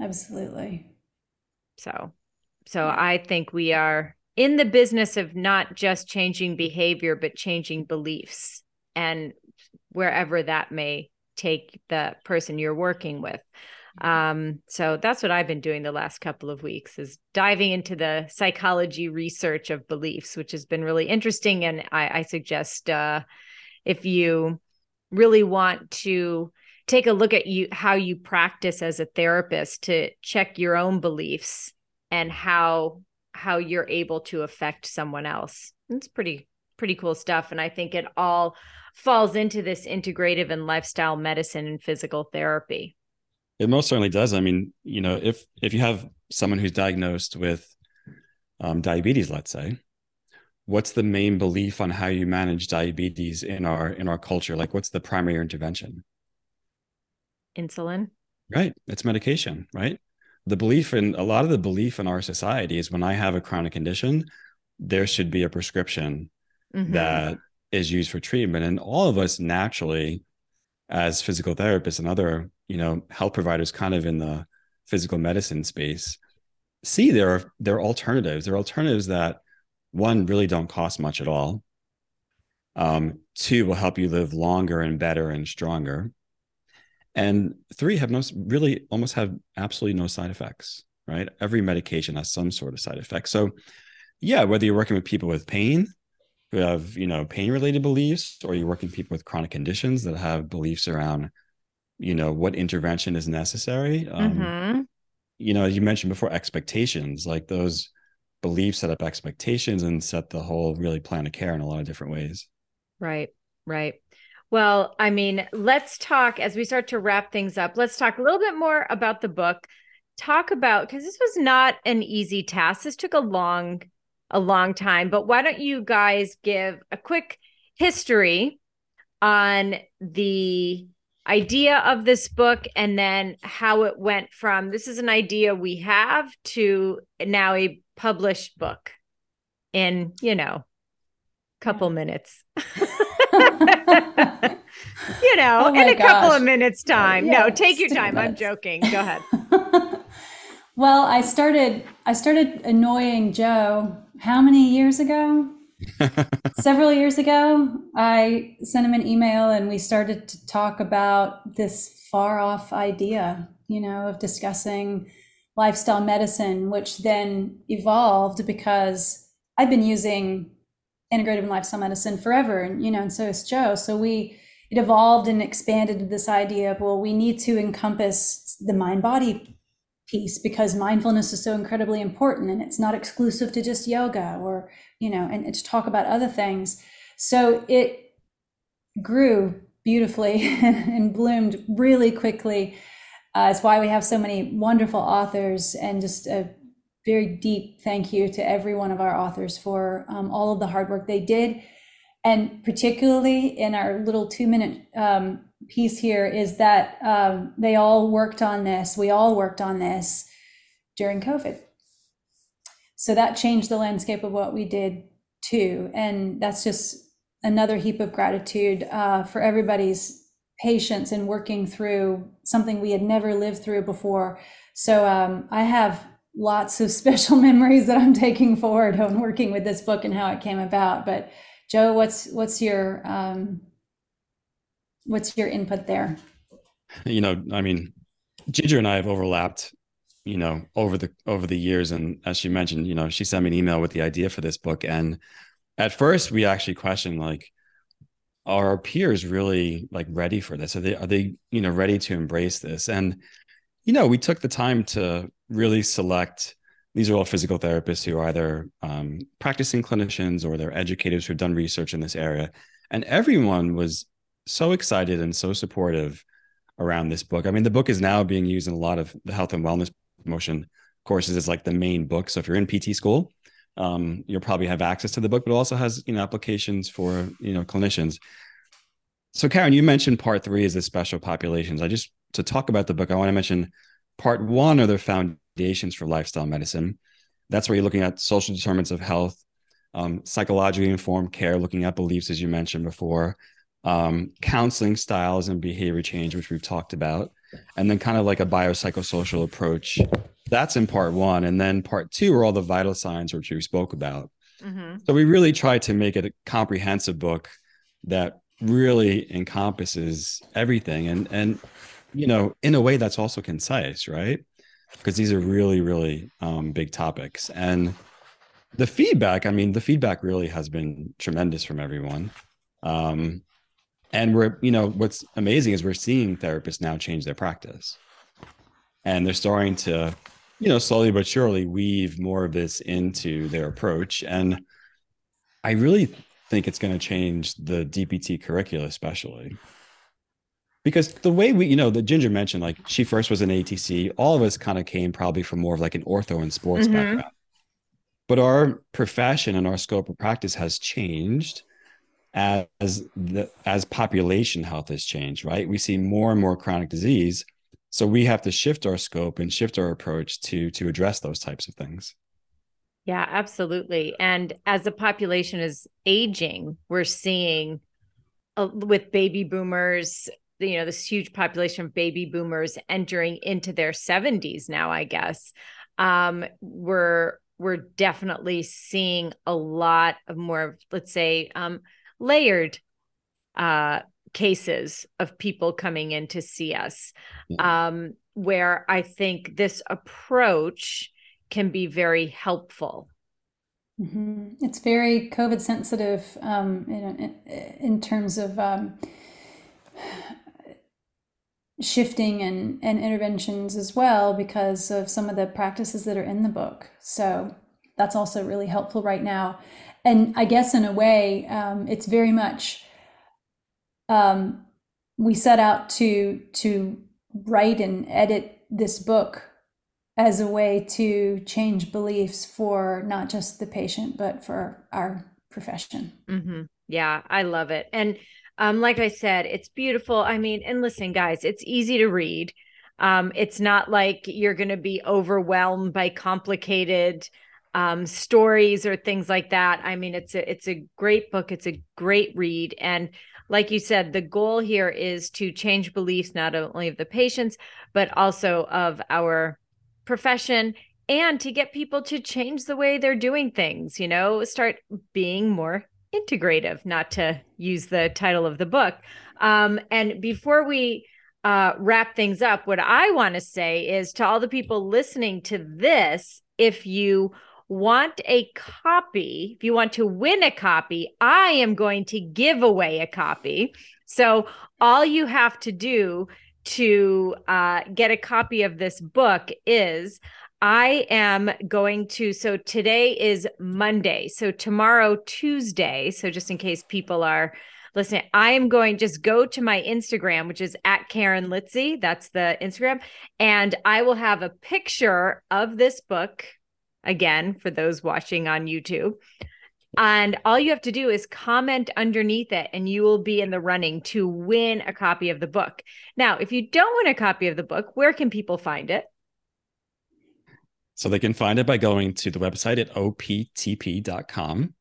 Speaker 2: Absolutely.
Speaker 1: So so i think we are in the business of not just changing behavior but changing beliefs and wherever that may take the person you're working with. Um so that's what i've been doing the last couple of weeks is diving into the psychology research of beliefs which has been really interesting. And i, I suggest uh if you really want to take a look at you how you practice as a therapist to check your own beliefs and how how you're able to affect someone else it's pretty pretty cool stuff and i think it all falls into this integrative and lifestyle medicine and physical therapy
Speaker 3: It most certainly does. I mean, you know, if if you have someone who's diagnosed with um, diabetes, let's say, what's the main belief on how you manage diabetes in our in our culture? Like, what's the primary intervention?
Speaker 1: insulin
Speaker 3: Right, it's medication. Right. The belief in a lot of the belief in our society is when I have a chronic condition, there should be a prescription
Speaker 1: Mhm.
Speaker 3: that is used for treatment, and all of us naturally, as physical therapists and other you know health providers kind of in the physical medicine space see there are there are alternatives. There are alternatives that one really don't cost much at all. Um two will help you live longer and better and stronger and three have no really almost have absolutely no side effects right every medication has some sort of side effect so yeah whether you're working with people with pain who have you know pain related beliefs or you're working with people with chronic conditions that have beliefs around you know what intervention is necessary um,
Speaker 1: Mhm.
Speaker 3: you know you mentioned before expectations like those beliefs set up expectations and set the whole really plan of care in a lot of different ways
Speaker 1: Right, right. Well, I mean, let's talk as we start to wrap things up. Let's talk a little bit more about the book. Talk about because this was not an easy task. This took a long, a long time. But why don't you guys give a quick history on the idea of this book and then how it went from this is an idea we have to now a published book in, you know, couple minutes. you know,
Speaker 2: Oh
Speaker 1: in
Speaker 2: my
Speaker 1: a couple of minutes time.
Speaker 2: Yeah,
Speaker 1: no, take your
Speaker 2: stick
Speaker 1: time. I'm joking. Go ahead.
Speaker 2: well, I started I started annoying Joe how many years ago? Several years ago, I sent him an email and we started to talk about this far off idea, you know, of discussing lifestyle medicine, which then evolved because I've been using integrative and lifestyle medicine forever and you know and so is joe. So we it evolved and expanded this idea of well we need to encompass the mind body piece because mindfulness is so incredibly important and it's not exclusive to just yoga or you know and, and to talk about other things. So it grew beautifully and bloomed really quickly uh, it's why we have so many wonderful authors and just a very deep thank you to every one of our authors for um, all of the hard work they did and particularly in our little two minute um, piece here is that um, they all worked on this. We all worked on this during COVID. So that changed the landscape of what we did too. And that's just another heap of gratitude uh, for everybody's patience in working through something we had never lived through before. So um, I have lots of special memories that I'm taking forward on working with this book and how it came about. But Joe, what's what's your um, what's your input there?
Speaker 3: You know, I mean, Ginger and I have overlapped, you know, over the over the years, and as she mentioned, you know, she sent me an email with the idea for this book, and at first we actually questioned like, are our peers really like ready for this? Are they are they you know ready to embrace this? And you know, we took the time to really select these are all physical therapists who are either um, practicing clinicians or they're educators who've done research in this area. And everyone was so excited and so supportive around this book. I mean, the book is now being used in a lot of the health and wellness promotion courses as like the main book. So if you're in PT school, um, you'll probably have access to the book, but it also has you know applications for you know clinicians. So Karen, you mentioned part three is the special populations. I just to talk about the book, I want to mention part one are the foundations for lifestyle medicine. That's where you're looking at social determinants of health, um, psychologically informed care, looking at beliefs, as you mentioned before, um, counseling styles and behavior change, which we've talked about, and then kind of like a biopsychosocial approach. That's in part one. And then part two are all the vital signs, which we spoke about. Mm-hmm. So we really tried to make it a comprehensive book that really encompasses everything and and you know in a way that's also concise right? Because these are really really um, big topics. And the feedback i mean the feedback really has been tremendous from everyone. Um, and we're you know what's amazing is we're seeing therapists now change their practice. And they're starting to you know slowly but surely weave more of this into their approach. And i really think it's going to change the dpt curricula especially because the way we, you know, the Ginger mentioned, like she first was an ATC. All of us kind of came probably from more of like an ortho and sports mm-hmm. background. But our profession and our scope of practice has changed as the as population health has changed, right? We see more and more chronic disease. So we have to shift our scope and shift our approach to to address those types of things.
Speaker 1: Yeah, absolutely. And as the population is aging, we're seeing uh, with baby boomers you know this huge population of baby boomers entering into their 70s now i guess um we're we're definitely seeing a lot of more let's say um layered uh cases of people coming in to see us um where i think this approach can be very helpful
Speaker 2: mm-hmm. it's very covid sensitive um in, in terms of um shifting and, and interventions as well because of some of the practices that are in the book. So that's also really helpful right now. And I guess in a way, um, it's very much um, we set out to to write and edit this book as a way to change beliefs for not just the patient but for our profession.
Speaker 1: Mm-hmm. Yeah, I love it. And um, like I said, it's beautiful. I mean, and listen, guys, it's easy to read. Um, it's not like you're going to be overwhelmed by complicated um, stories or things like that. I mean, it's a it's a great book. It's a great read, and like you said, the goal here is to change beliefs not only of the patients but also of our profession and to get people to change the way they're doing things. You know, start being more integrative, not to use the title of the book. Um, and before we uh, wrap things up, what I want to say is to all the people listening to this, if you want a copy, if you want to win a copy, I am going to give away a copy So all you have to do to uh, get a copy of this book is I am going to. So today is Monday. So tomorrow, Tuesday. So just in case people are listening, I am going just go to my Instagram, which is at Karen Litzy. That's the Instagram. And I will have a picture of this book again for those watching on YouTube. And all you have to do is comment underneath it, and you will be in the running to win a copy of the book. Now, if you don't win a copy of the book, where can people find it?
Speaker 3: So they can find it by going to the website at optp.com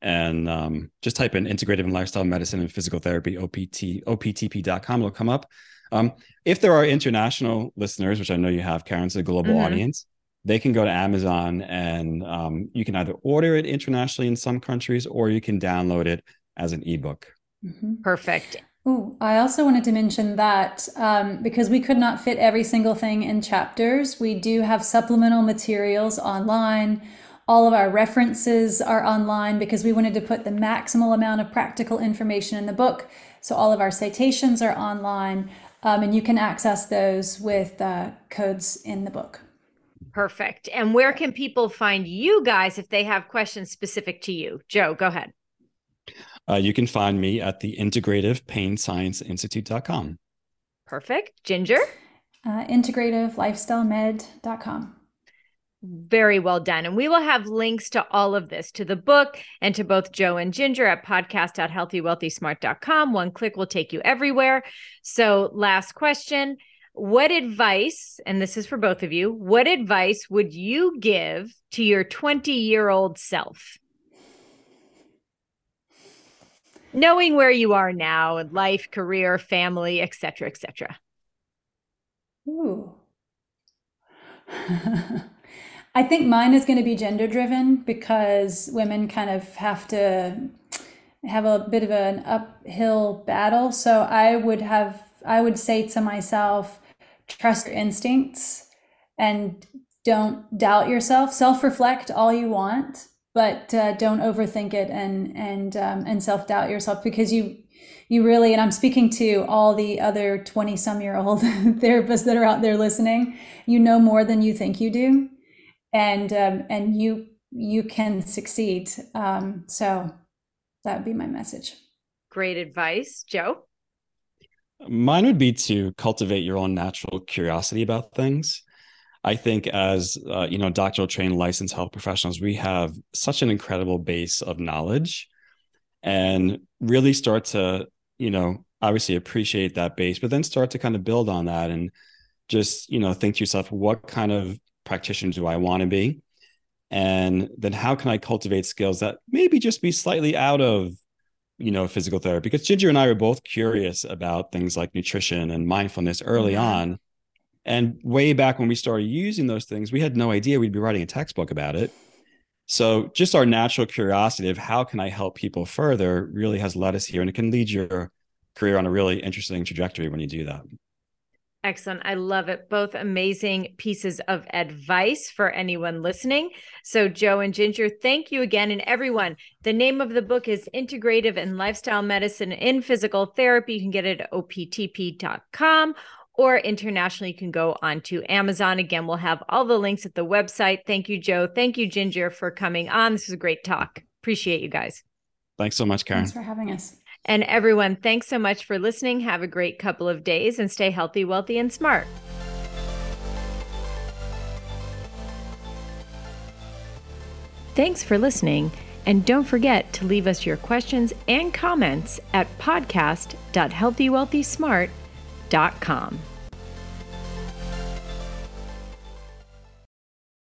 Speaker 3: and um, just type in integrative and lifestyle medicine and physical therapy, OPT, optp.com. It'll come up. Um, if there are international listeners, which I know you have, Karen's a global mm-hmm. audience, they can go to Amazon and um, you can either order it internationally in some countries or you can download it as an ebook.
Speaker 1: Mm-hmm. Perfect.
Speaker 2: Ooh, I also wanted to mention that um, because we could not fit every single thing in chapters, we do have supplemental materials online. All of our references are online because we wanted to put the maximal amount of practical information in the book. So all of our citations are online, um, and you can access those with uh, codes in the book.
Speaker 1: Perfect. And where can people find you guys if they have questions specific to you? Joe, go ahead.
Speaker 3: Uh, you can find me at the Integrative Pain Science Institute.com.
Speaker 1: Perfect. Ginger?
Speaker 2: Uh, integrativelifestylemed.com.
Speaker 1: Very well done. And we will have links to all of this, to the book and to both Joe and Ginger at podcast.healthywealthysmart.com. One click will take you everywhere. So, last question what advice, and this is for both of you, what advice would you give to your 20 year old self? Knowing where you are now, in life, career, family, etc., etc.
Speaker 2: Ooh. I think mine is going to be gender driven because women kind of have to have a bit of an uphill battle. So I would have, I would say to myself, trust your instincts and don't doubt yourself. Self reflect all you want, but uh, don't overthink it and and um, and self doubt yourself because you you really and I'm speaking to all the other 20 some year old therapists that are out there listening. You know more than you think you do, and um, and you you can succeed. Um, so that would be my message.
Speaker 1: Great advice, Joe.
Speaker 3: Mine would be to cultivate your own natural curiosity about things. I think as uh, you know, doctoral trained licensed health professionals, we have such an incredible base of knowledge, and really start to you know obviously appreciate that base, but then start to kind of build on that and just you know think to yourself, what kind of practitioner do I want to be, and then how can I cultivate skills that maybe just be slightly out of you know physical therapy? Because ginger and i were both curious about things like nutrition and mindfulness early mm-hmm. on and way back when we started using those things we had no idea we'd be writing a textbook about it so just our natural curiosity of how can i help people further really has led us here and it can lead your career on a really interesting trajectory when you do that
Speaker 1: Excellent. I love it. Both amazing pieces of advice for anyone listening. So, Joe and Ginger, thank you again. And everyone, the name of the book is Integrative and Lifestyle Medicine in Physical Therapy. You can get it at optp.com or internationally, you can go onto Amazon. Again, we'll have all the links at the website. Thank you, Joe. Thank you, Ginger, for coming on. This was a great talk. Appreciate you guys.
Speaker 3: Thanks so much, Karen.
Speaker 2: Thanks for having us.
Speaker 1: And everyone, thanks so much for listening. Have a great couple of days and stay healthy, wealthy, and smart. Thanks for listening. And don't forget to leave us your questions and comments at podcast.healthywealthysmart.com dot com.